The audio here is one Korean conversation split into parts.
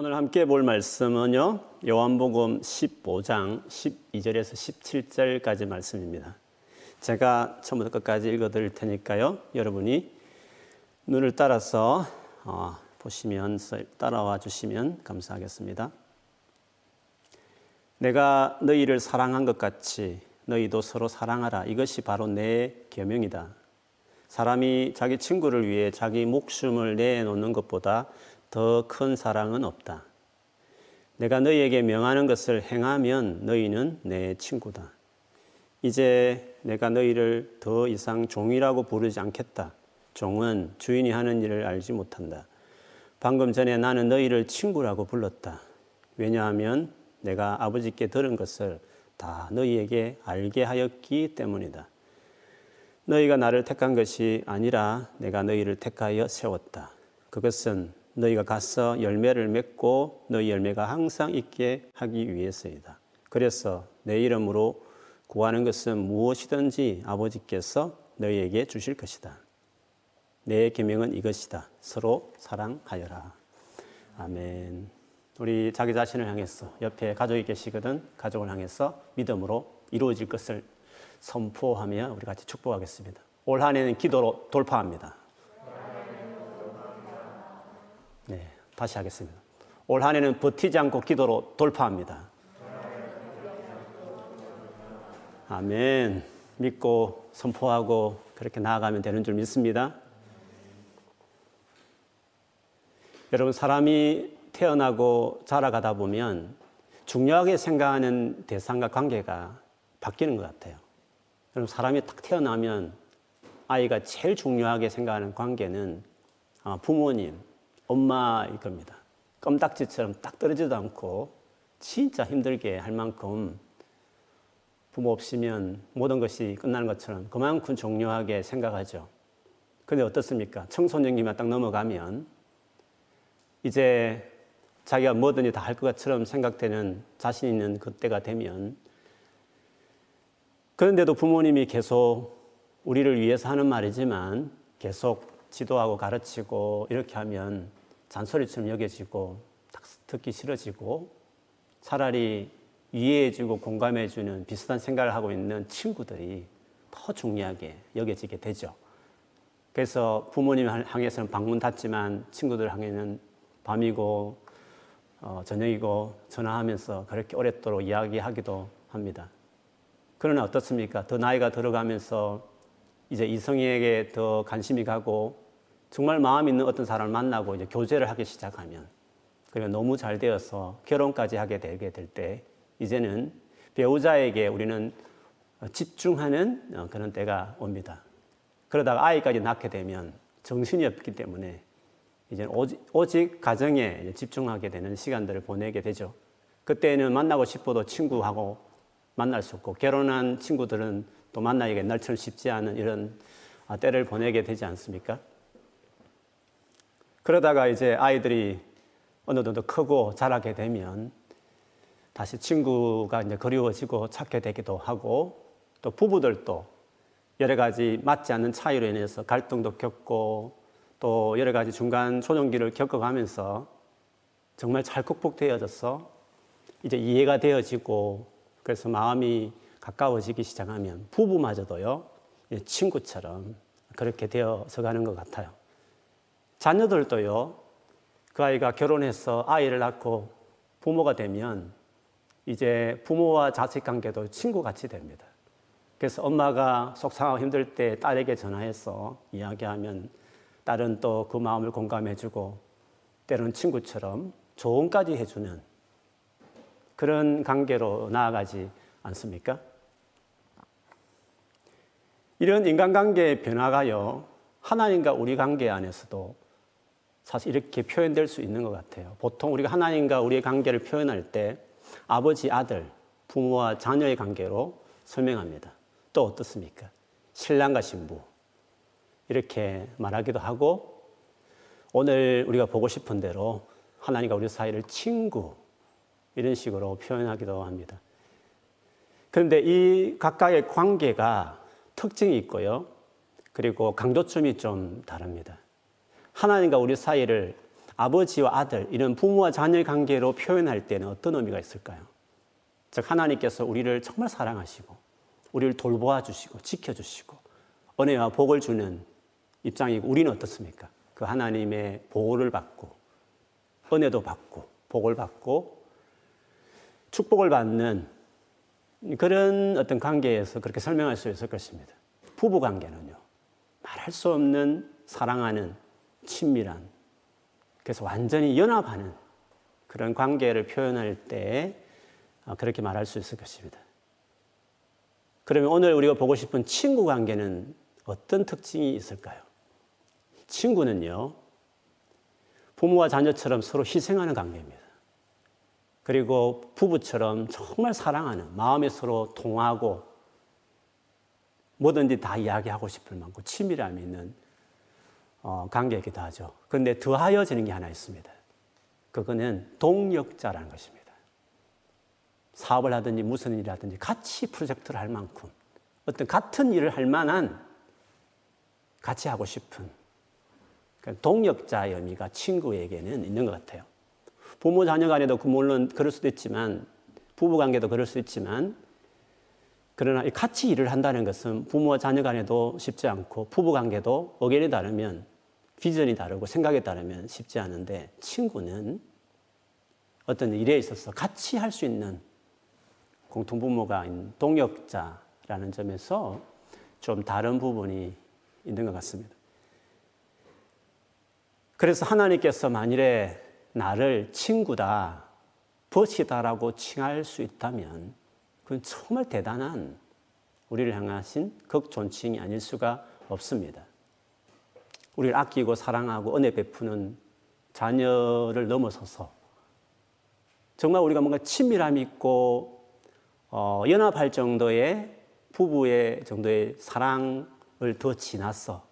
오늘 함께 볼 말씀은요. 요한복음 15장 12절에서 17절까지 말씀입니다. 제가 처음부터 끝까지 읽어 드릴 테니까요. 여러분이 눈을 따라서 어, 보시면 따라와 주시면 감사하겠습니다. 내가 너희를 사랑한 것 같이 너희도 서로 사랑하라. 이것이 바로 내 계명이다. 사람이 자기 친구를 위해 자기 목숨을 내놓는 것보다 더 큰 사랑은 없다. 내가 너희에게 명하는 것을 행하면 너희는 내 친구다. 이제 내가 너희를 더 이상 종이라고 부르지 않겠다. 종은 주인이 하는 일을 알지 못한다. 방금 전에 나는 너희를 친구라고 불렀다. 왜냐하면 내가 아버지께 들은 것을 다 너희에게 알게 하였기 때문이다. 너희가 나를 택한 것이 아니라 내가 너희를 택하여 세웠다. 그것은 너희가 가서 열매를 맺고 너희 열매가 항상 있게 하기 위해서이다. 그래서 내 이름으로 구하는 것은 무엇이든지 아버지께서 너희에게 주실 것이다. 내 계명은 이것이다. 서로 사랑하여라. 아멘. 우리 자기 자신을 향해서 옆에 가족이 계시거든 가족을 향해서 믿음으로 이루어질 것을 선포하며 우리 같이 축복하겠습니다. 올 한해는 기도로 돌파합니다. 다시 하겠습니다. 올 한 해는 버티지 않고 기도로 돌파합니다. 아멘. 믿고 선포하고 그렇게 나아가면 되는 줄 믿습니다. 여러분, 사람이 태어나고 자라가다 보면 중요하게 생각하는 대상과 관계가 바뀌는 것 같아요. 여러분, 사람이 딱 태어나면 아이가 제일 중요하게 생각하는 관계는 부모님, 엄마일 겁니다. 껌딱지처럼 딱 떨어지도 않고 진짜 힘들게 할 만큼 부모 없으면 모든 것이 끝나는 것처럼 그만큼 중요하게 생각하죠. 근데 어떻습니까? 청소년기만 딱 넘어가면 이제 자기가 뭐든지 다 할 것처럼 생각되는 자신 있는 그때가 되면 그런데도 부모님이 계속 우리를 위해서 하는 말이지만 계속 지도하고 가르치고 이렇게 하면 잔소리처럼 여겨지고 듣기 싫어지고 차라리 이해해주고 공감해주는 비슷한 생각을 하고 있는 친구들이 더 중요하게 여겨지게 되죠. 그래서 부모님 향해서는 방문 닫지만 친구들 향해는 밤이고 어, 저녁이고 전화하면서 그렇게 오랫도록 이야기하기도 합니다. 그러나 어떻습니까? 더 나이가 들어가면서 이제 이성에게 더 관심이 가고 정말 마음 있는 어떤 사람을 만나고 이제 교제를 하기 시작하면 그리고 너무 잘 되어서 결혼까지 하게 되게 될 때 이제는 배우자에게 우리는 집중하는 어, 그런 때가 옵니다. 그러다가 아이까지 낳게 되면 정신이 없기 때문에 이제 오직, 오직 가정에 집중하게 되는 시간들을 보내게 되죠. 그때는 만나고 싶어도 친구하고 만날 수 없고 결혼한 친구들은 또 만나기가 옛날처럼 쉽지 않은 이런 아, 때를 보내게 되지 않습니까? 그러다가 이제 아이들이 어느 정도 크고 자라게 되면 다시 친구가 이제 그리워지고 찾게 되기도 하고 또 부부들도 여러 가지 맞지 않는 차이로 인해서 갈등도 겪고 또 여러 가지 중간 초년기를 겪어가면서 정말 잘 극복되어져서 이제 이해가 되어지고 그래서 마음이 가까워지기 시작하면 부부마저도요 친구처럼 그렇게 되어서 가는 것 같아요. 자녀들도요 그 아이가 결혼해서 아이를 낳고 부모가 되면 이제 부모와 자식 관계도 친구 같이 됩니다. 그래서 엄마가 속상하고 힘들 때 딸에게 전화해서 이야기하면 딸은 또 그 마음을 공감해주고 때로는 친구처럼 조언까지 해주는 그런 관계로 나아가지 않습니까? 이런 인간관계의 변화가요, 하나님과 우리 관계 안에서도 사실 이렇게 표현될 수 있는 것 같아요. 보통 우리가 하나님과 우리의 관계를 표현할 때 아버지, 아들, 부모와 자녀의 관계로 설명합니다. 또 어떻습니까? 신랑과 신부. 이렇게 말하기도 하고 오늘 우리가 보고 싶은 대로 하나님과 우리 사이를 친구 이런 식으로 표현하기도 합니다. 그런데 이 각각의 관계가 특징이 있고요. 그리고 강조점이 좀 다릅니다. 하나님과 우리 사이를 아버지와 아들 이런 부모와 자녀의 관계로 표현할 때는 어떤 의미가 있을까요? 즉 하나님께서 우리를 정말 사랑하시고 우리를 돌보아 주시고 지켜 주시고 은혜와 복을 주는 입장이고 우리는 어떻습니까? 그 하나님의 보호를 받고 은혜도 받고 복을 받고 축복을 받는 그런 어떤 관계에서 그렇게 설명할 수 있을 것입니다. 부부 관계는요. 말할 수 없는 사랑하는 친밀한 그래서 완전히 연합하는 그런 관계를 표현할 때 어, 그렇게 말할 수 있을 것입니다. 그러면 오늘 우리가 보고 싶은 친구 관계는 어떤 특징이 있을까요? 친구는요, 부모와 자녀처럼 서로 희생하는 관계입니다. 그리고 부부처럼 정말 사랑하는 마음에 서로 통하고 뭐든지 다 이야기하고 싶을 만큼 친밀함이 있는 어, 관계이기도 하죠. 그런데 더하여지는 게 하나 있습니다. 그거는 동력자라는 것입니다. 사업을 하든지 무슨 일을 하든지 같이 프로젝트를 할 만큼 어떤 같은 일을 할 만한 같이 하고 싶은 그러니까 동력자의 의미가 친구에게는 있는 것 같아요. 부모 자녀 간에도 그 물론 그럴 수도 있지만 부부 관계도 그럴 수 있지만 그러나 같이 일을 한다는 것은 부모와 자녀 간에도 쉽지 않고 부부 관계도 의견이 다르면 비전이 다르고 생각이 다르면 쉽지 않은데 친구는 어떤 일에 있어서 같이 할 수 있는 공통부모가 동역자라는 점에서 좀 다른 부분이 있는 것 같습니다. 그래서 하나님께서 만일에 나를 친구다, 벗이다라고 칭할 수 있다면 그건 정말 대단한 우리를 향하신 극존칭이 아닐 수가 없습니다. 우리를 아끼고 사랑하고 은혜 베푸는 자녀를 넘어서서 정말 우리가 뭔가 친밀함 있고 어, 연합할 정도의 부부의 정도의 사랑을 더 지나서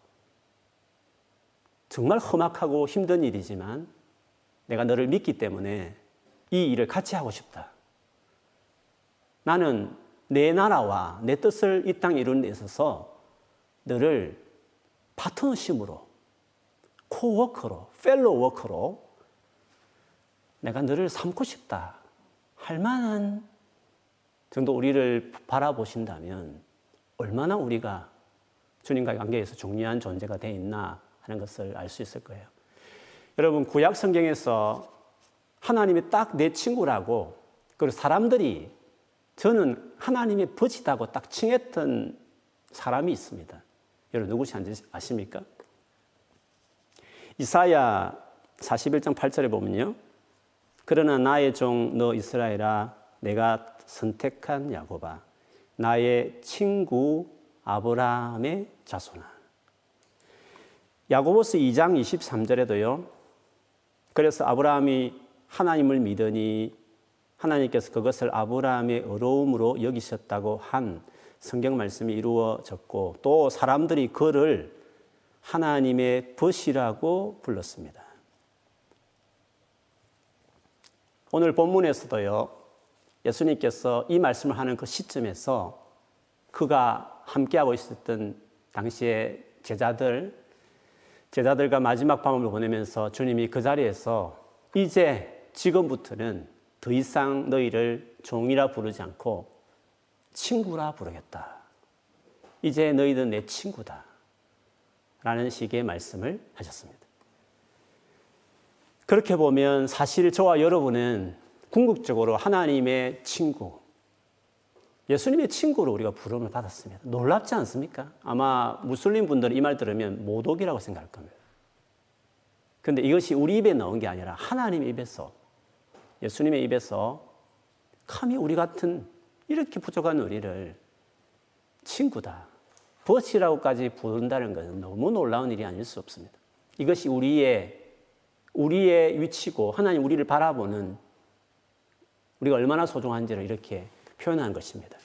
정말 험악하고 힘든 일이지만 내가 너를 믿기 때문에 이 일을 같이 하고 싶다. 나는 내 나라와 내 뜻을 이 땅에 이루는 데 있어서 너를 파트너십으로, 코워커로, 펠로 워커로 내가 너를 삼고 싶다. 할 만한 정도 우리를 바라보신다면 얼마나 우리가 주님과의 관계에서 중요한 존재가 되어 있나 하는 것을 알 수 있을 거예요. 여러분, 구약 성경에서 하나님이 딱 내 친구라고, 그리고 사람들이 저는 하나님의 벗이다고 딱 칭했던 사람이 있습니다. 여러분, 누구신지 아십니까? 이사야 41장 8절에 보면요. 그러나 나의 종 너 이스라엘아 내가 선택한 야곱아 나의 친구 아브라함의 자손아 야고보스 2장 23절에도요. 그래서 아브라함이 하나님을 믿으니 하나님께서 그것을 아브라함의 어려움으로 여기셨다고 한 성경 말씀이 이루어졌고 또 사람들이 그를 하나님의 벗이라고 불렀습니다. 오늘 본문에서도요. 예수님께서 이 말씀을 하는 그 시점에서 그가 함께하고 있었던 당시의 제자들 제자들과 마지막 밤을 보내면서 주님이 그 자리에서 이제 지금부터는 더 이상 너희를 종이라 부르지 않고 친구라 부르겠다. 이제 너희는 내 친구다. 라는 식의 말씀을 하셨습니다. 그렇게 보면 사실 저와 여러분은 궁극적으로 하나님의 친구, 예수님의 친구로 우리가 부름을 받았습니다. 놀랍지 않습니까? 아마 무슬림 분들은 이 말 들으면 모독이라고 생각할 겁니다. 그런데 이것이 우리 입에 나온 게 아니라 하나님 입에서 예수님의 입에서 감히 우리 같은 이렇게 부족한 우리를 친구다, 버치라고까지 부른다는 것은 너무 놀라운 일이 아닐 수 없습니다. 이것이 우리의 우리의 위치고 하나님 우리를 바라보는 우리가 얼마나 소중한지를 이렇게 표현한 것입니다.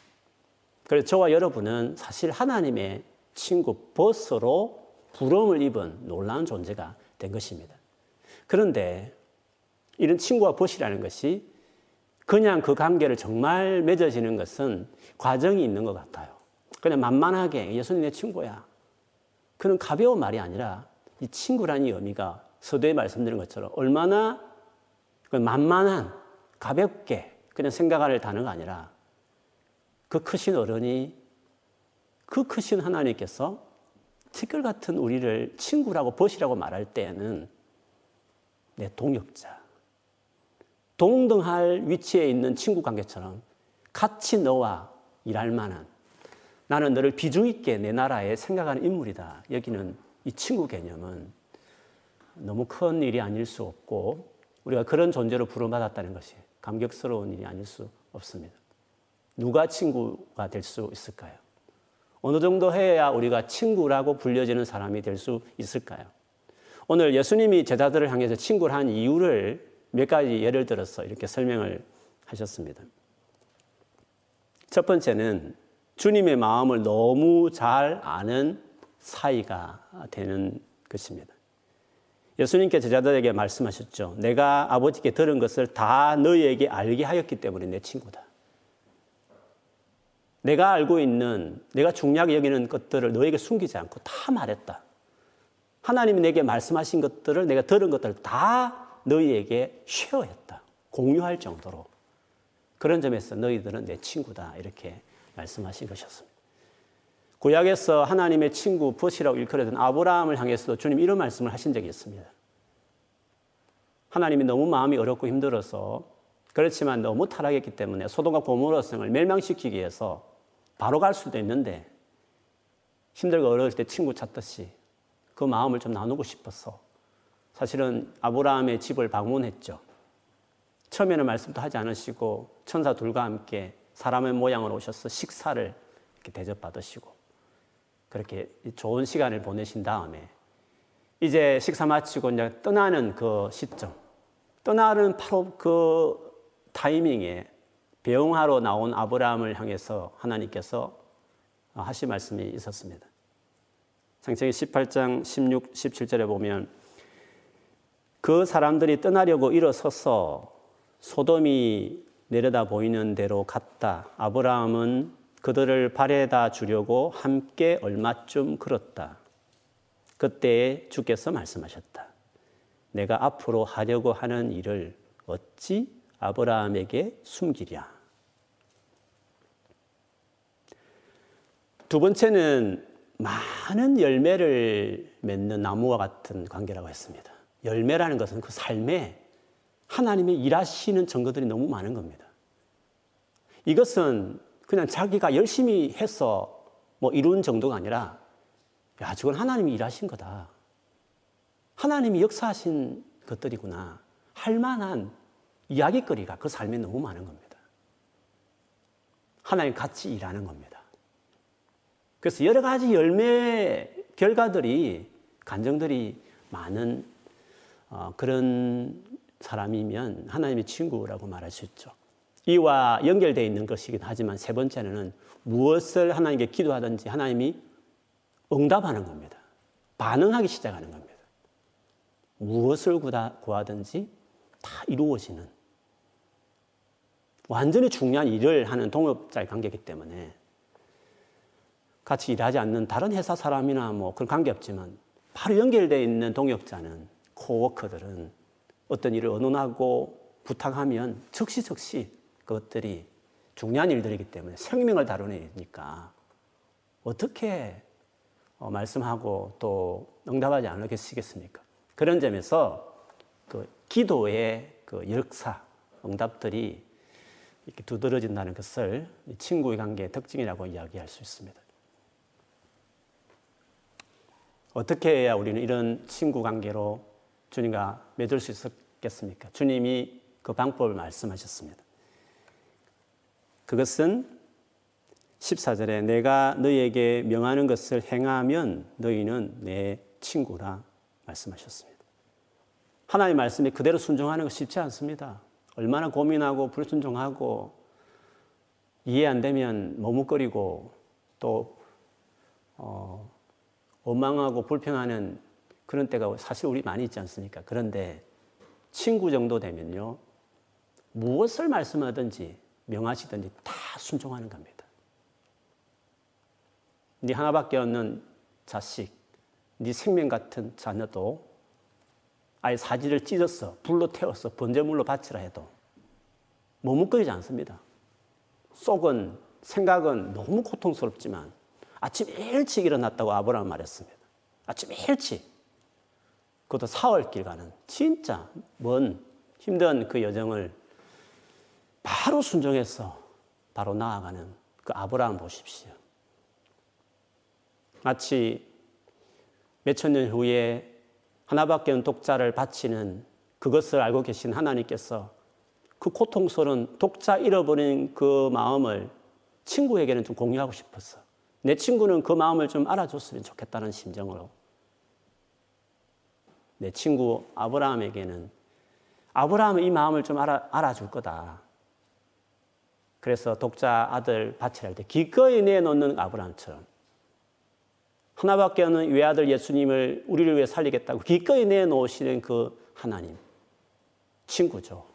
그래서 저와 여러분은 사실 하나님의 친구 버스로 부름을 입은 놀라운 존재가 된 것입니다. 그런데 이런 친구와 벗이라는 것이 그냥 그 관계를 정말 맺어지는 것은 과정이 있는 것 같아요. 그냥 만만하게 예수님 내 친구야. 그는 가벼운 말이 아니라 이 친구라는 의미가 서두에 말씀드린 것처럼 얼마나 그 만만한 가볍게 그냥 생각할 단어가 아니라 그 크신 어른이 그 크신 하나님께서 티끌 같은 우리를 친구라고 벗이라고 말할 때에는 내 동역자, 동등할 위치에 있는 친구 관계처럼 같이 너와 일할 만한 나는 너를 비중 있게 내 나라에 생각하는 인물이다. 여기는 이 친구 개념은 너무 큰 일이 아닐 수 없고 우리가 그런 존재로 부름받았다는 것이 감격스러운 일이 아닐 수 없습니다. 누가 친구가 될 수 있을까요? 어느 정도 해야 우리가 친구라고 불려지는 사람이 될 수 있을까요? 오늘 예수님이 제자들을 향해서 친구를 한 이유를 몇 가지 예를 들어서 이렇게 설명을 하셨습니다. 첫 번째는 주님의 마음을 너무 잘 아는 사이가 되는 것입니다. 예수님께 제자들에게 말씀하셨죠. 내가 아버지께 들은 것을 다 너희에게 알게 하였기 때문에 내 친구다. 내가 알고 있는, 내가 중요하게 여기는 것들을 너에게 숨기지 않고 다 말했다. 하나님이 내게 말씀하신 것들을 내가 들은 것들을 다 너희에게 쉐어했다. 공유할 정도로. 그런 점에서 너희들은 내 친구다. 이렇게 말씀하신 것이었습니다. 구약에서 하나님의 친구 벗이라고 일컬어던 아브라함을 향해서도 주님 이런 말씀을 하신 적이 있습니다. 하나님이 너무 마음이 어렵고 힘들어서 그렇지만 너무 타락했기 때문에 소돔과 고모라 성을 멸망시키기 위해서 바로 갈 수도 있는데 힘들고 어려울 때 친구 찾듯이 그 마음을 좀 나누고 싶어서 사실은 아브라함의 집을 방문했죠. 처음에는 말씀도 하지 않으시고 천사 둘과 함께 사람의 모양으로 오셔서 식사를 이렇게 대접받으시고 그렇게 좋은 시간을 보내신 다음에 이제 식사 마치고 이제 떠나는 그 시점, 떠나는 바로 그 타이밍에 배웅하러 나온 아브라함을 향해서 하나님께서 하신 말씀이 있었습니다. 창세기 18장 16, 17절에 보면 그 사람들이 떠나려고 일어서서 소돔이 내려다 보이는 대로 갔다. 아브라함은 그들을 발에다 주려고 함께 얼마쯤 걸었다. 그때 주께서 말씀하셨다. 내가 앞으로 하려고 하는 일을 어찌 아브라함에게 숨기랴. 두 번째는 많은 열매를 맺는 나무와 같은 관계라고 했습니다. 열매라는 것은 그 삶에 하나님이 일하시는 증거들이 너무 많은 겁니다. 이것은 그냥 자기가 열심히 해서 뭐 이룬 정도가 아니라 야, 저건 하나님이 일하신 거다. 하나님이 역사하신 것들이구나. 할 만한 이야기거리가 그 삶에 너무 많은 겁니다. 하나님 같이 일하는 겁니다. 그래서 여러 가지 열매 결과들이 간정들이 많은 어, 그런 사람이면 하나님의 친구라고 말할 수 있죠. 이와 연결되어 있는 것이긴 하지만 세 번째는 무엇을 하나님께 기도하든지 하나님이 응답하는 겁니다. 반응하기 시작하는 겁니다. 무엇을 구하든지 다 이루어지는 완전히 중요한 일을 하는 동업자의 관계이기 때문에 같이 일하지 않는 다른 회사 사람이나 뭐 그런 관계 없지만 바로 연결되어 있는 동역자는 코워커들은 어떤 일을 의논하고 부탁하면 즉시 즉시 그것들이 중요한 일들이기 때문에 생명을 다루니까 어떻게 어, 말씀하고 또 응답하지 않으시겠습니까? 그런 점에서 그 기도의 그 역사, 응답들이 이렇게 두드러진다는 것을 친구의 관계의 특징이라고 이야기할 수 있습니다. 어떻게 해야 우리는 이런 친구 관계로 주님과 맺을 수 있었겠습니까? 주님이 그 방법을 말씀하셨습니다. 그것은 14절에 내가 너희에게 명하는 것을 행하면 너희는 내 친구라 말씀하셨습니다. 하나님의 말씀에 그대로 순종하는 것 쉽지 않습니다. 얼마나 고민하고 불순종하고 이해 안 되면 머뭇거리고 또 어, 원망하고 불평하는 그런 때가 사실 우리 많이 있지 않습니까? 그런데 친구 정도 되면요 무엇을 말씀하든지 명하시든지 다 순종하는 겁니다. 네 하나밖에 없는 자식, 네 생명 같은 자녀도 아예 사지를 찢어서 불로 태워서 번제물로 바치라 해도 머뭇거리지 않습니다. 속은 생각은 너무 고통스럽지만 아침 일찍 일어났다고 아브라함 말했습니다. 아침 일찍 그것도 사흘길 가는 진짜 먼 힘든 그 여정을 바로 순종해서 바로 나아가는 그 아브라함 보십시오. 마치 몇천 년 후에 하나밖에 없는 독자를 바치는 그것을 알고 계신 하나님께서 그 고통스러운 독자 잃어버린 그 마음을 친구에게는 좀 공유하고 싶었어. 내 친구는 그 마음을 좀 알아줬으면 좋겠다는 심정으로 내 친구 아브라함에게는 아브라함은 이 마음을 좀 알아, 알아줄 거다. 그래서 독자 아들 바치할 때 기꺼이 내놓는 아브라함처럼 하나밖에 없는 외아들 예수님을 우리를 위해 살리겠다고 기꺼이 내놓으시는 그 하나님 친구죠.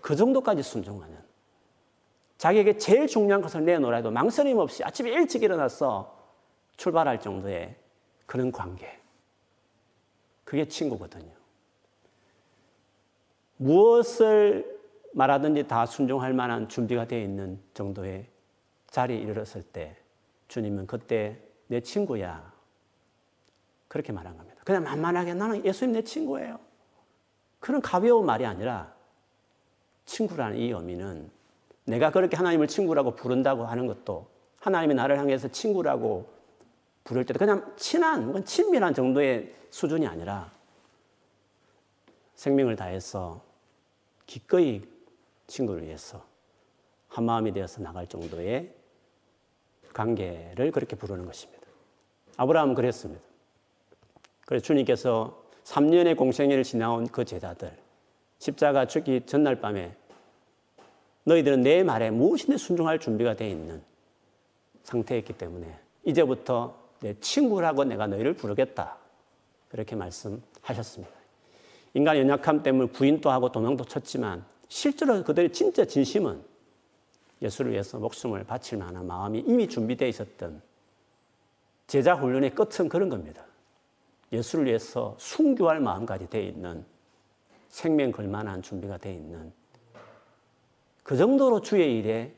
그 정도까지 순종하는 자기에게 제일 중요한 것을 내놓으라 도 망설임 없이 아침에 일찍 일어나서 출발할 정도의 그런 관계. 그게 친구거든요. 무엇을 말하든지 다 순종할 만한 준비가 되어 있는 정도의 자리에 이르렀을 때 주님은 그때 내 친구야. 그렇게 말한 겁니다. 그냥 만만하게 나는 예수님 내 친구예요. 그런 가벼운 말이 아니라 친구라는 이 의미는 내가 그렇게 하나님을 친구라고 부른다고 하는 것도 하나님이 나를 향해서 친구라고 부를 때도 그냥 친한, 친밀한 정도의 수준이 아니라 생명을 다해서 기꺼이 친구를 위해서 한 마음이 되어서 나갈 정도의 관계를 그렇게 부르는 것입니다. 아브라함은 그랬습니다. 그래서 주님께서 3년의 공생애를 지나온 그 제자들, 십자가 죽기 전날 밤에 너희들은 내 말에 무엇이든 순종할 준비가 되어 있는 상태였기 때문에 이제부터 내 친구라고 내가 너희를 부르겠다. 그렇게 말씀하셨습니다. 인간 연약함 때문에 부인도 하고 도망도 쳤지만 실제로 그들의 진짜 진심은 예수를 위해서 목숨을 바칠 만한 마음이 이미 준비되어 있었던 제자 훈련의 끝은 그런 겁니다. 예수를 위해서 순교할 마음까지 되어 있는 생명 걸만한 준비가 되어 있는 그 정도로 주의 일에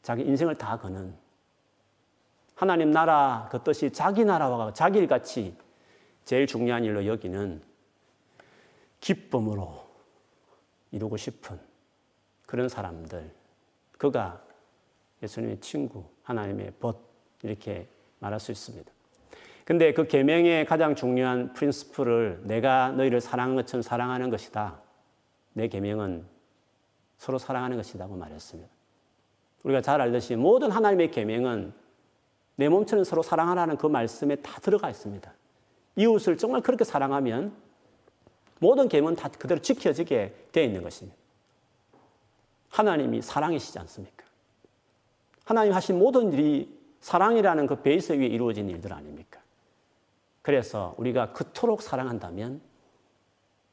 자기 인생을 다 거는 하나님 나라 그 뜻이 자기 나라와 자기 일같이 제일 중요한 일로 여기는 기쁨으로 이루고 싶은 그런 사람들 그가 예수님의 친구 하나님의 벗 이렇게 말할 수 있습니다. 근데 그 계명의 가장 중요한 프린스플을 내가 너희를 사랑한 것처럼 사랑하는 것이다. 내 계명은 서로 사랑하는 것이다고 말했습니다. 우리가 잘 알듯이 모든 하나님의 계명은 내 몸처럼 서로 사랑하라는 그 말씀에 다 들어가 있습니다. 이웃을 정말 그렇게 사랑하면 모든 계명은 다 그대로 지켜지게 되어 있는 것입니다. 하나님이 사랑이시지 않습니까? 하나님 하신 모든 일이 사랑이라는 그 베이스 위에 이루어진 일들 아닙니까? 그래서 우리가 그토록 사랑한다면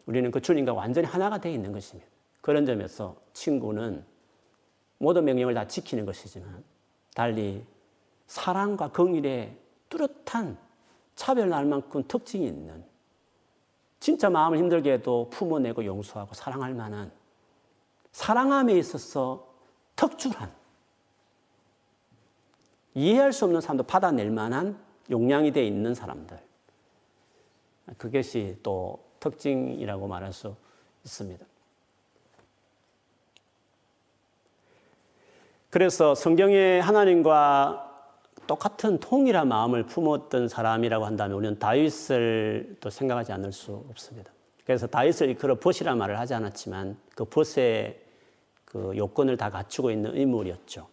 우리는 그 주님과 완전히 하나가 되어 있는 것입니다. 그런 점에서 친구는 모든 명령을 다 지키는 것이지만 달리 사랑과 긍일에 뚜렷한 차별날 만큼 특징이 있는 진짜 마음을 힘들게 해도 품어내고 용서하고 사랑할 만한 사랑함에 있어서 특출한 이해할 수 없는 사람도 받아낼 만한 용량이 되어 있는 사람들. 그것이 또 특징이라고 말할 수 있습니다. 그래서 성경에 하나님과 똑같은 통일한 마음을 품었던 사람이라고 한다면 우리는 다윗을 또 생각하지 않을 수 없습니다. 그래서 다윗을 이끌어 벗이라 말을 하지 않았지만 그 벗의 그 요건을 다 갖추고 있는 인물이었죠.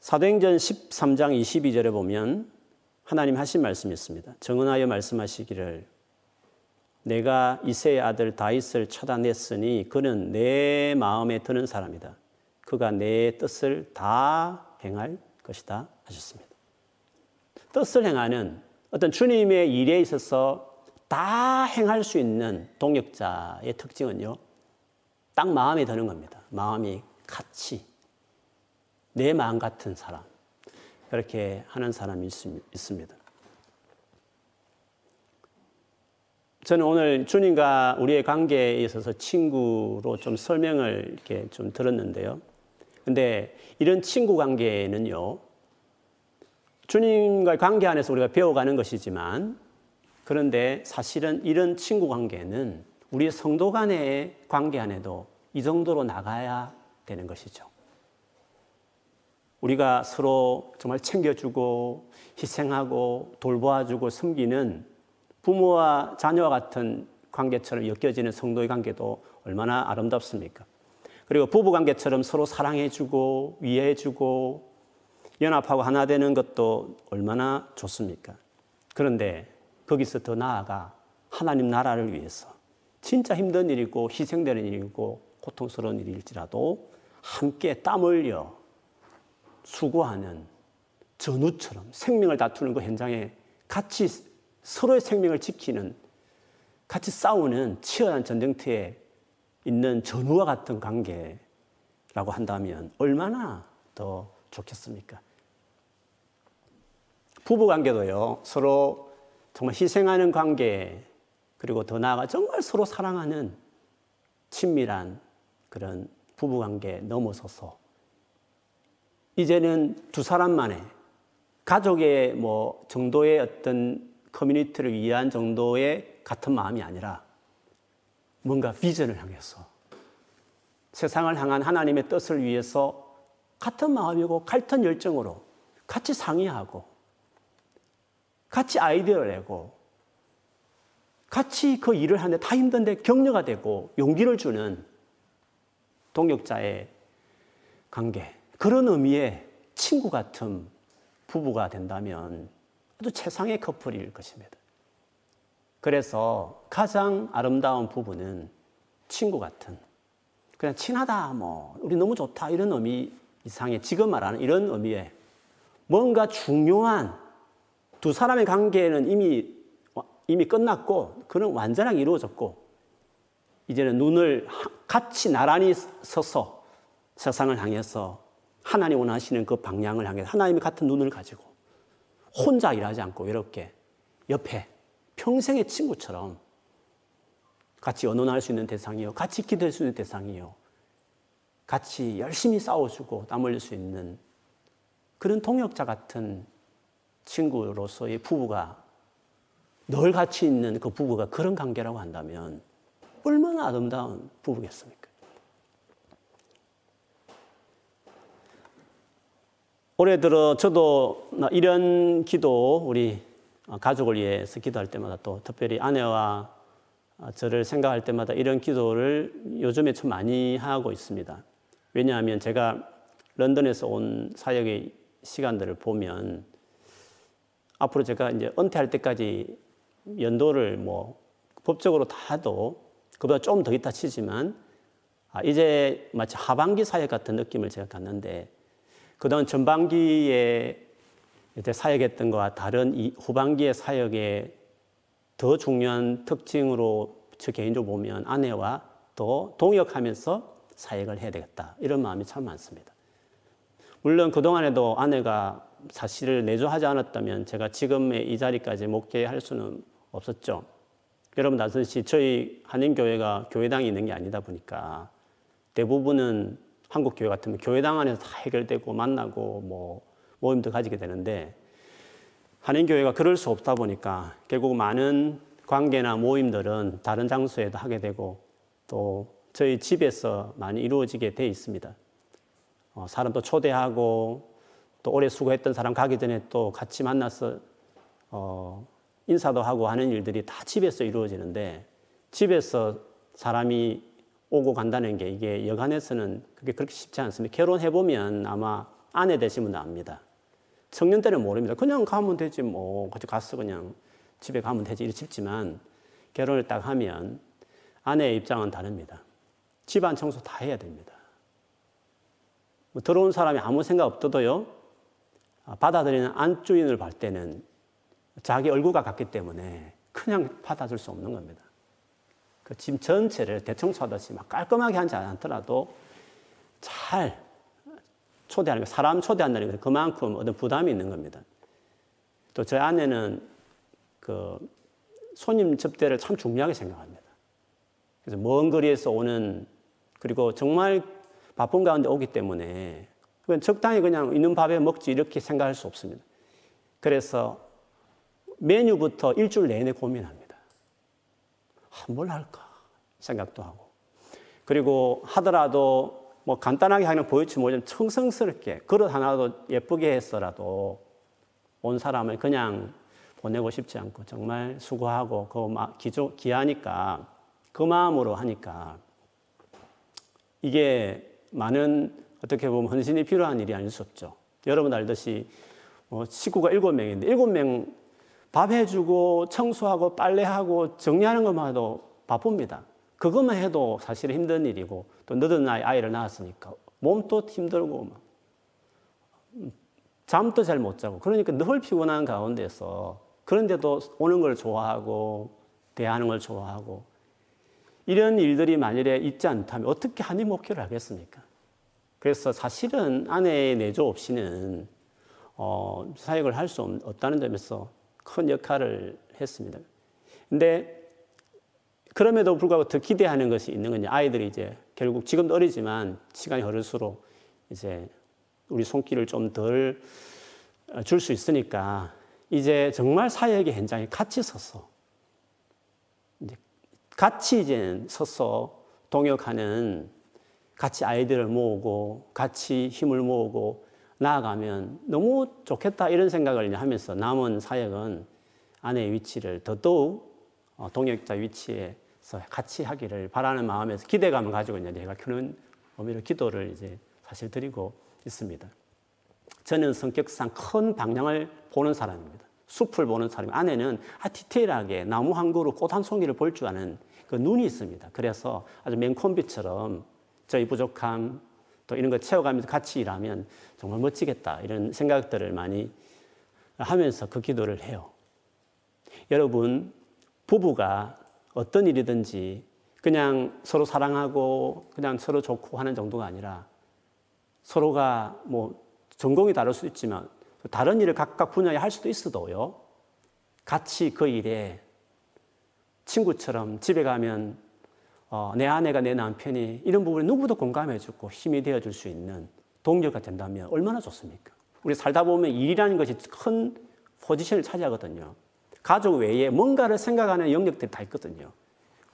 사도행전 13장 22절에 보면 하나님 하신 말씀이 있습니다. 정언하여 말씀하시기를 내가 이세의 아들 다윗을 쳐다냈으니 그는 내 마음에 드는 사람이다. 그가 내 뜻을 다 행할 것이다 하셨습니다. 뜻을 행하는 어떤 주님의 일에 있어서 다 행할 수 있는 동역자의 특징은요. 딱 마음에 드는 겁니다. 마음이 같이 내 마음 같은 사람. 그렇게 하는 사람이 있습니다. 저는 오늘 주님과 우리의 관계에 있어서 친구로 좀 설명을 이렇게 좀 들었는데요. 근데 이런 친구 관계는요, 주님과의 관계 안에서 우리가 배워가는 것이지만, 그런데 사실은 이런 친구 관계는 우리 성도 간의 관계 안에도 이 정도로 나가야 되는 것이죠. 우리가 서로 정말 챙겨주고 희생하고 돌보아주고 섬기는 부모와 자녀와 같은 관계처럼 엮여지는 성도의 관계도 얼마나 아름답습니까? 그리고 부부 관계처럼 서로 사랑해주고 위해주고 연합하고 하나 되는 것도 얼마나 좋습니까? 그런데 거기서 더 나아가 하나님 나라를 위해서 진짜 힘든 일이고 희생되는 일이고 고통스러운 일일지라도 함께 땀 흘려 수고하는 전우처럼 생명을 다투는 그 현장에 같이 서로의 생명을 지키는 같이 싸우는 치열한 전쟁터에 있는 전우와 같은 관계라고 한다면 얼마나 더 좋겠습니까? 부부 관계도요, 서로 정말 희생하는 관계, 그리고 더 나아가 정말 서로 사랑하는 친밀한 그런 부부 관계 넘어서서 이제는 두 사람만의 가족의 뭐 정도의 어떤 커뮤니티를 위한 정도의 같은 마음이 아니라 뭔가 비전을 향해서 세상을 향한 하나님의 뜻을 위해서 같은 마음이고 같은 열정으로 같이 상의하고 같이 아이디어를 내고 같이 그 일을 하는데 다 힘든데 격려가 되고 용기를 주는 동역자의 관계 그런 의미의 친구 같은 부부가 된다면 아주 최상의 커플일 것입니다. 그래서 가장 아름다운 부부는 친구 같은 그냥 친하다 뭐 우리 너무 좋다 이런 의미 이상의 지금 말하는 이런 의미의 뭔가 중요한 두 사람의 관계는 이미 이미 끝났고 그는 완전하게 이루어졌고 이제는 눈을 같이 나란히 서서 세상을 향해서 하나님 원하시는 그 방향을 향해 하나님의 같은 눈을 가지고 혼자 일하지 않고 외롭게 옆에 평생의 친구처럼 같이 언론할 수 있는 대상이요. 같이 기도할 수 있는 대상이요. 같이 열심히 싸워주고 땀 흘릴 수 있는 그런 동역자 같은 친구로서의 부부가 늘 같이 있는 그 부부가 그런 관계라고 한다면 얼마나 아름다운 부부겠습니까? 올해 들어 저도 이런 기도 우리 가족을 위해서 기도할 때마다 또 특별히 아내와 저를 생각할 때마다 이런 기도를 요즘에 좀 많이 하고 있습니다. 왜냐하면 제가 런던에서 온 사역의 시간들을 보면 앞으로 제가 이제 은퇴할 때까지 연도를 뭐 법적으로 다 해도 그보다 좀 더 있다 치지만 아, 이제 마치 하반기 사역 같은 느낌을 제가 갖는데 그동안 전반기에 사역했던 것과 다른 이 후반기의 사역의 더 중요한 특징으로 저 개인적으로 보면 아내와 또 동역하면서 사역을 해야 되겠다. 이런 마음이 참 많습니다. 물론 그동안에도 아내가 사실을 내조하지 않았다면 제가 지금의 이 자리까지 목회할 수는 없었죠. 여러분 아시듯이 저희 한인교회가 교회당이 있는 게 아니다 보니까 대부분은 한국 교회 같으면 교회당 안에서 다 해결되고 만나고 뭐 모임도 가지게 되는데 한인교회가 그럴 수 없다 보니까 결국 많은 관계나 모임들은 다른 장소에도 하게 되고 또 저희 집에서 많이 이루어지게 돼 있습니다. 어, 사람도 초대하고 또 오래 수고했던 사람 가기 전에 또 같이 만나서 어, 인사도 하고 하는 일들이 다 집에서 이루어지는데 집에서 사람이 오고 간다는 게 이게 여간에서는 그게 그렇게 쉽지 않습니다. 결혼해 보면 아마 아내 되신 분은 압니다. 청년 때는 모릅니다. 그냥 가면 되지 뭐 같이 가서 그냥 집에 가면 되지 이렇게 싶지만 결혼을 딱 하면 아내의 입장은 다릅니다. 집안 청소 다 해야 됩니다. 뭐 들어온 사람이 아무 생각 없어도요 아, 받아들이는 안주인을 볼 때는 자기 얼굴과 같기 때문에 그냥 받아줄 수 없는 겁니다. 그집 전체를 대청소하듯이 막 깔끔하게 하지 않더라도 잘 초대하는 거, 사람 초대한다는 것 그만큼 어떤 부담이 있는 겁니다. 또 제 아내는 그 손님 접대를 참 중요하게 생각합니다. 그래서 먼 거리에서 오는 그리고 정말 바쁜 가운데 오기 때문에 그건 적당히 그냥 있는 밥에 먹지 이렇게 생각할 수 없습니다. 그래서 메뉴부터 일주일 내내 고민합니다. 아, 뭘 할까 생각도 하고 그리고 하더라도 뭐 간단하게 하는 보여치 뭐좀 청성스럽게 그릇 하나도 예쁘게 했어라도 온 사람을 그냥 보내고 싶지 않고 정말 수고하고 그 기조 기하니까 그 마음으로 하니까 이게 많은 어떻게 보면 헌신이 필요한 일이 아닐 수 없죠. 여러분 알듯이 뭐 식구가 일곱 명인데 일곱 명 밥 해주고 청소하고 빨래하고 정리하는 것만 해도 바쁩니다. 그것만 해도 사실 힘든 일이고 또 늦은 나이 아이를 낳았으니까 몸도 힘들고 막 잠도 잘 못 자고 그러니까 늘 피곤한 가운데서 그런데도 오는 걸 좋아하고 대하는 걸 좋아하고 이런 일들이 만일에 있지 않다면 어떻게 한입 목표를 하겠습니까? 그래서 사실은 아내의 내조 없이는 어, 사역을 할 수 없다는 점에서 큰 역할을 했습니다. 근데 그럼에도 불구하고 더 기대하는 것이 있는 건지 아이들이 이제 결국 지금도 어리지만 시간이 흐를수록 이제 우리 손길을 좀 덜 줄 수 있으니까 이제 정말 사역의 현장에 같이 섰어. 이제 같이 이제 서서 동역하는 같이 아이들을 모으고 같이 힘을 모으고 나아가면 너무 좋겠다 이런 생각을 하면서 남은 사역은 아내의 위치를 더더욱 어, 동역자 위치에서 같이 하기를 바라는 마음에서 기대감을 가지고 이제 내가 켜는 의미로 기도를 이제 사실 드리고 있습니다. 저는 성격상 큰 방향을 보는 사람입니다. 숲을 보는 사람. 아내는 아, 디테일하게 나무 한 그루, 꽃 한 송이를 볼 줄 아는 그 눈이 있습니다. 그래서 아주 맨콤비처럼 저희 부족함 또 이런 거 채워가면서 같이 일하면 정말 멋지겠다. 이런 생각들을 많이 하면서 그 기도를 해요. 여러분, 부부가 어떤 일이든지 그냥 서로 사랑하고 그냥 서로 좋고 하는 정도가 아니라 서로가 뭐 전공이 다를 수 있지만 다른 일을 각각 분야에 할 수도 있어도요. 같이 그 일에 친구처럼 집에 가면 어, 내 아내가 내 남편이 이런 부분에 누구도 공감해주고 힘이 되어줄 수 있는 동료가 된다면 얼마나 좋습니까? 우리 살다 보면 일이라는 것이 큰 포지션을 차지하거든요. 가족 외에 뭔가를 생각하는 영역들이 다 있거든요.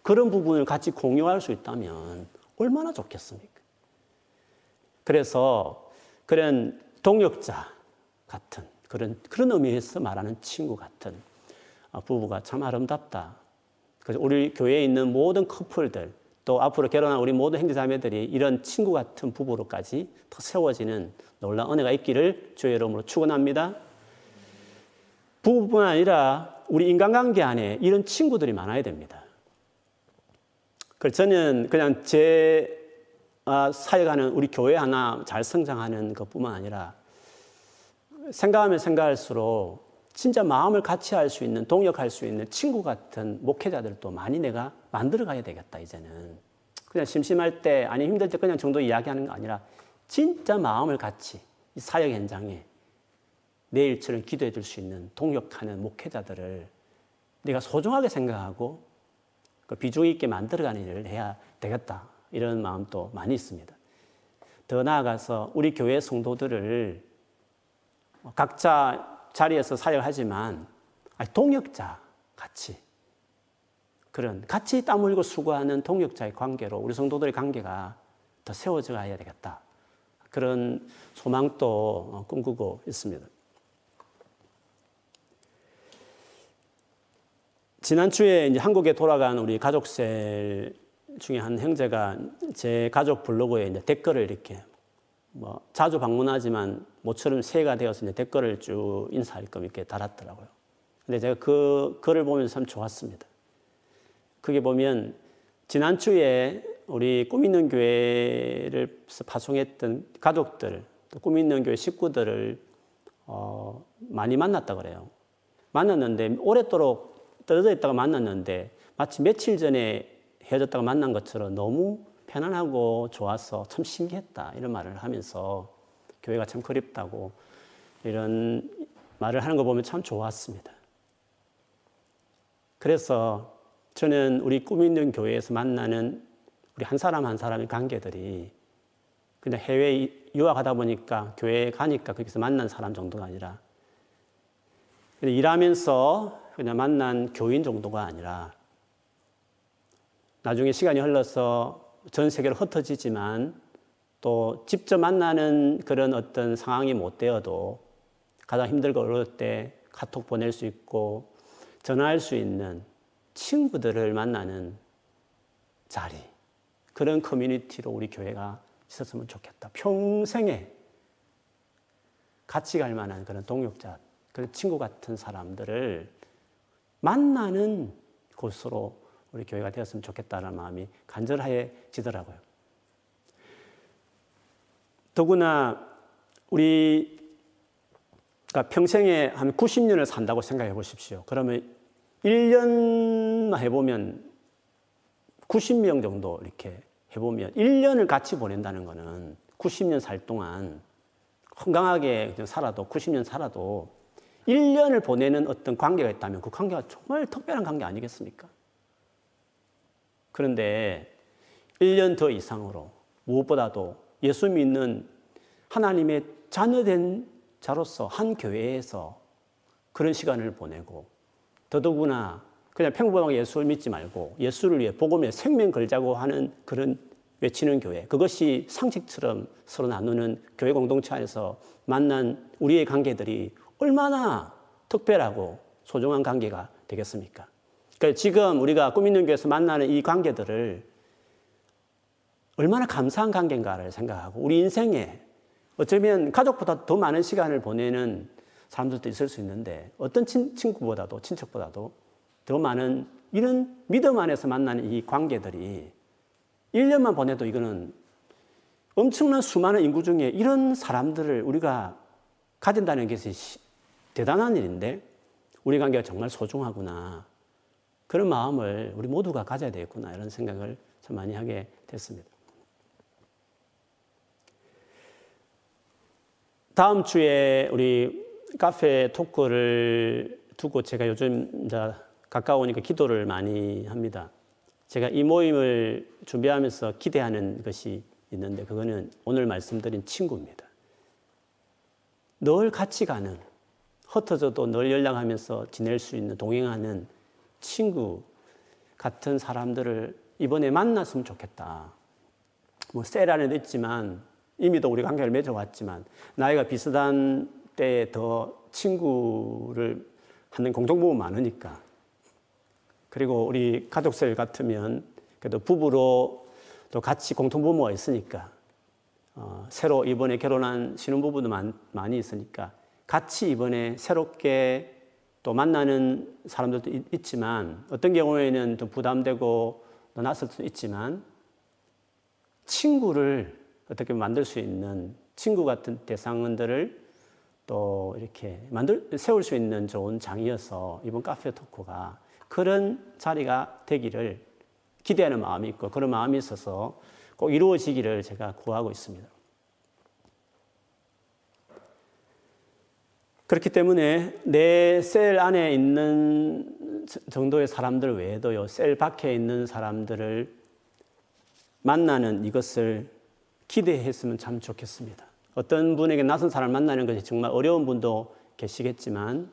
그런 부분을 같이 공유할 수 있다면 얼마나 좋겠습니까? 그래서 그런 동역자 같은 그런 그런 의미에서 말하는 친구 같은 어, 부부가 참 아름답다. 그래서 우리 교회에 있는 모든 커플들 또 앞으로 결혼한 우리 모든 형제자매들이 이런 친구 같은 부부로까지 더 세워지는 놀라운 은혜가 있기를 주의 이름으로 축원합니다. 부부뿐 아니라 우리 인간관계 안에 이런 친구들이 많아야 됩니다. 그래서 저는 그냥 제 아, 사역하는 우리 교회 하나 잘 성장하는 것뿐만 아니라 생각하면 생각할수록 진짜 마음을 같이 할 수 있는, 동역할 수 있는 친구 같은 목회자들도 많이 내가 만들어 가야 되겠다, 이제는. 그냥 심심할 때, 아니 힘들 때 그냥 정도 이야기하는 거 아니라 진짜 마음을 같이 이 사역 현장에 내 일처럼 기도해 줄 수 있는 동역하는 목회자들을 내가 소중하게 생각하고 그 비중 있게 만들어가는 일을 해야 되겠다. 이런 마음도 많이 있습니다. 더 나아가서 우리 교회 성도들을 각자 자리에서 사역하지만 동역자 같이 그런 같이 땀 흘리고 수고하는 동역자의 관계로 우리 성도들의 관계가 더 세워져 가야 되겠다. 그런 소망도 꿈꾸고 있습니다. 지난주에 이제 한국에 돌아간 우리 가족셀 중에 한 형제가 제 가족 블로그에 이제 댓글을 이렇게 뭐 자주 방문하지만 모처럼 새해가 되어서 이제 댓글을 쭉 인사할 끔 이렇게 달았더라고요. 근데 제가 그 글을 보면서 참 좋았습니다. 그게 보면 지난주에 우리 꿈 있는 교회를 파송했던 가족들, 꿈 있는 교회 식구들을 어, 많이 만났다 그래요. 만났는데 오랫도록 떨어져 있다가 만났는데 마치 며칠 전에 헤어졌다가 만난 것처럼 너무 편안하고 좋아서 참 신기했다 이런 말을 하면서 교회가 참 그립다고 이런 말을 하는 거 보면 참 좋았습니다. 그래서 저는 우리 꿈 있는 교회에서 만나는 우리 한 사람 한 사람의 관계들이 그냥 해외 유학하다 보니까 교회에 가니까 거기서 만난 사람 정도가 아니라 일하면서 그냥 만난 교인 정도가 아니라 나중에 시간이 흘러서 전 세계로 흩어지지만 또 직접 만나는 그런 어떤 상황이 못 되어도 가장 힘들고 어려울 때 카톡 보낼 수 있고 전화할 수 있는 친구들을 만나는 자리 그런 커뮤니티로 우리 교회가 있었으면 좋겠다. 평생에 같이 갈 만한 그런 동역자, 그런 친구 같은 사람들을 만나는 곳으로 우리 교회가 되었으면 좋겠다는 마음이 간절해지더라고요. 더구나 우리가 평생에 한 90년을 산다고 생각해 보십시오. 그러면 1년만 해보면 90명 정도 이렇게 해보면 1년을 같이 보낸다는 것은 90년 살 동안 건강하게 살아도 90년 살아도 1년을 보내는 어떤 관계가 있다면 그 관계가 정말 특별한 관계 아니겠습니까? 그런데 1년 더 이상으로 무엇보다도 예수 믿는 하나님의 자녀된 자로서 한 교회에서 그런 시간을 보내고 더더구나 그냥 평범하게 예수를 믿지 말고 예수를 위해 복음에 생명 걸자고 하는 그런 외치는 교회. 그것이 상식처럼 서로 나누는 교회 공동체 안에서 만난 우리의 관계들이 얼마나 특별하고 소중한 관계가 되겠습니까? 그러니까 지금 우리가 꿈 있는 교회에서 만나는 이 관계들을 얼마나 감사한 관계인가를 생각하고 우리 인생에 어쩌면 가족보다 더 많은 시간을 보내는 사람들도 있을 수 있는데 어떤 친, 친구보다도 친척보다도 더 많은 이런 믿음 안에서 만나는 이 관계들이 1년만 보내도 이거는 엄청난 수많은 인구 중에 이런 사람들을 우리가 가진다는 것이 대단한 일인데 우리 관계가 정말 소중하구나. 그런 마음을 우리 모두가 가져야 되겠구나. 이런 생각을 참 많이 하게 됐습니다. 다음 주에 우리 카페 토크를 두고 제가 요즘 가까우니까 기도를 많이 합니다. 제가 이 모임을 준비하면서 기대하는 것이 있는데 그거는 오늘 말씀드린 친구입니다. 늘 같이 가는 흩어져도 늘 연락하면서 지낼 수 있는 동행하는 친구 같은 사람들을 이번에 만났으면 좋겠다. 뭐셀 안에도 있지만 이미도 우리 관계를 맺어왔지만 나이가 비슷한 때에 더 친구를 하는 공통부분 많으니까 그리고 우리 가족들 같으면 그래도 부부로 또 같이 공통부모가 있으니까 어, 새로 이번에 결혼한 신혼부부도 많, 많이 있으니까 같이 이번에 새롭게 또 만나는 사람들도 있, 지만 어떤 경우에는 좀 부담되고 또 낯설 수도 있지만 친구를 어떻게 만들 수 있는 친구 같은 대상들을 또 이렇게 만들 세울 수 있는 좋은 장이어서 이번 카페 토크가 그런 자리가 되기를 기대하는 마음이 있고 그런 마음이 있어서 꼭 이루어지기를 제가 구하고 있습니다. 그렇기 때문에 내 셀 안에 있는 정도의 사람들 외에도요, 셀 밖에 있는 사람들을 만나는 이것을 기대했으면 참 좋겠습니다. 어떤 분에게 낯선 사람을 만나는 것이 정말 어려운 분도 계시겠지만,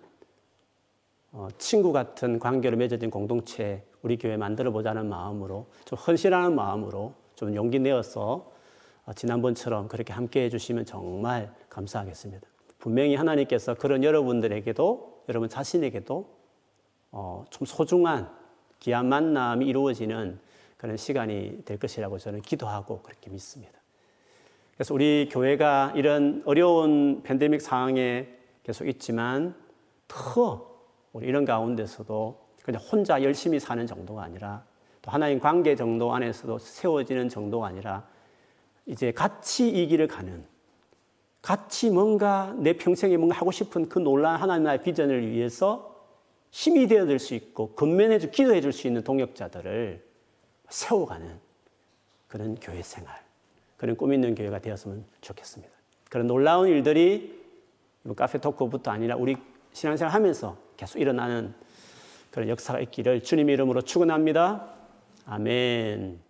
어, 친구 같은 관계로 맺어진 공동체 우리 교회 만들어 보자는 마음으로 좀 헌신하는 마음으로 좀 용기 내어서 어, 지난번처럼 그렇게 함께 해주시면 정말 감사하겠습니다. 분명히 하나님께서 그런 여러분들에게도 여러분 자신에게도 어, 좀 소중한 귀한 만남이 이루어지는 그런 시간이 될 것이라고 저는 기도하고 그렇게 믿습니다. 그래서 우리 교회가 이런 어려운 팬데믹 상황에 계속 있지만 더 우리 이런 가운데서도 그냥 혼자 열심히 사는 정도가 아니라 또 하나님 관계 정도 안에서도 세워지는 정도가 아니라 이제 같이 이 길을 가는 같이 뭔가 내 평생에 뭔가 하고 싶은 그 놀라운 하나님 나의 비전을 위해서 힘이 되어줄 수 있고 근면해주 기도해 줄 수 있는 동역자들을 세워가는 그런 교회 생활, 그런 꿈 있는 교회가 되었으면 좋겠습니다. 그런 놀라운 일들이 카페 토크부터 아니라 우리 신앙생활 하면서 계속 일어나는 그런 역사가 있기를 주님 이름으로 축원합니다. 아멘.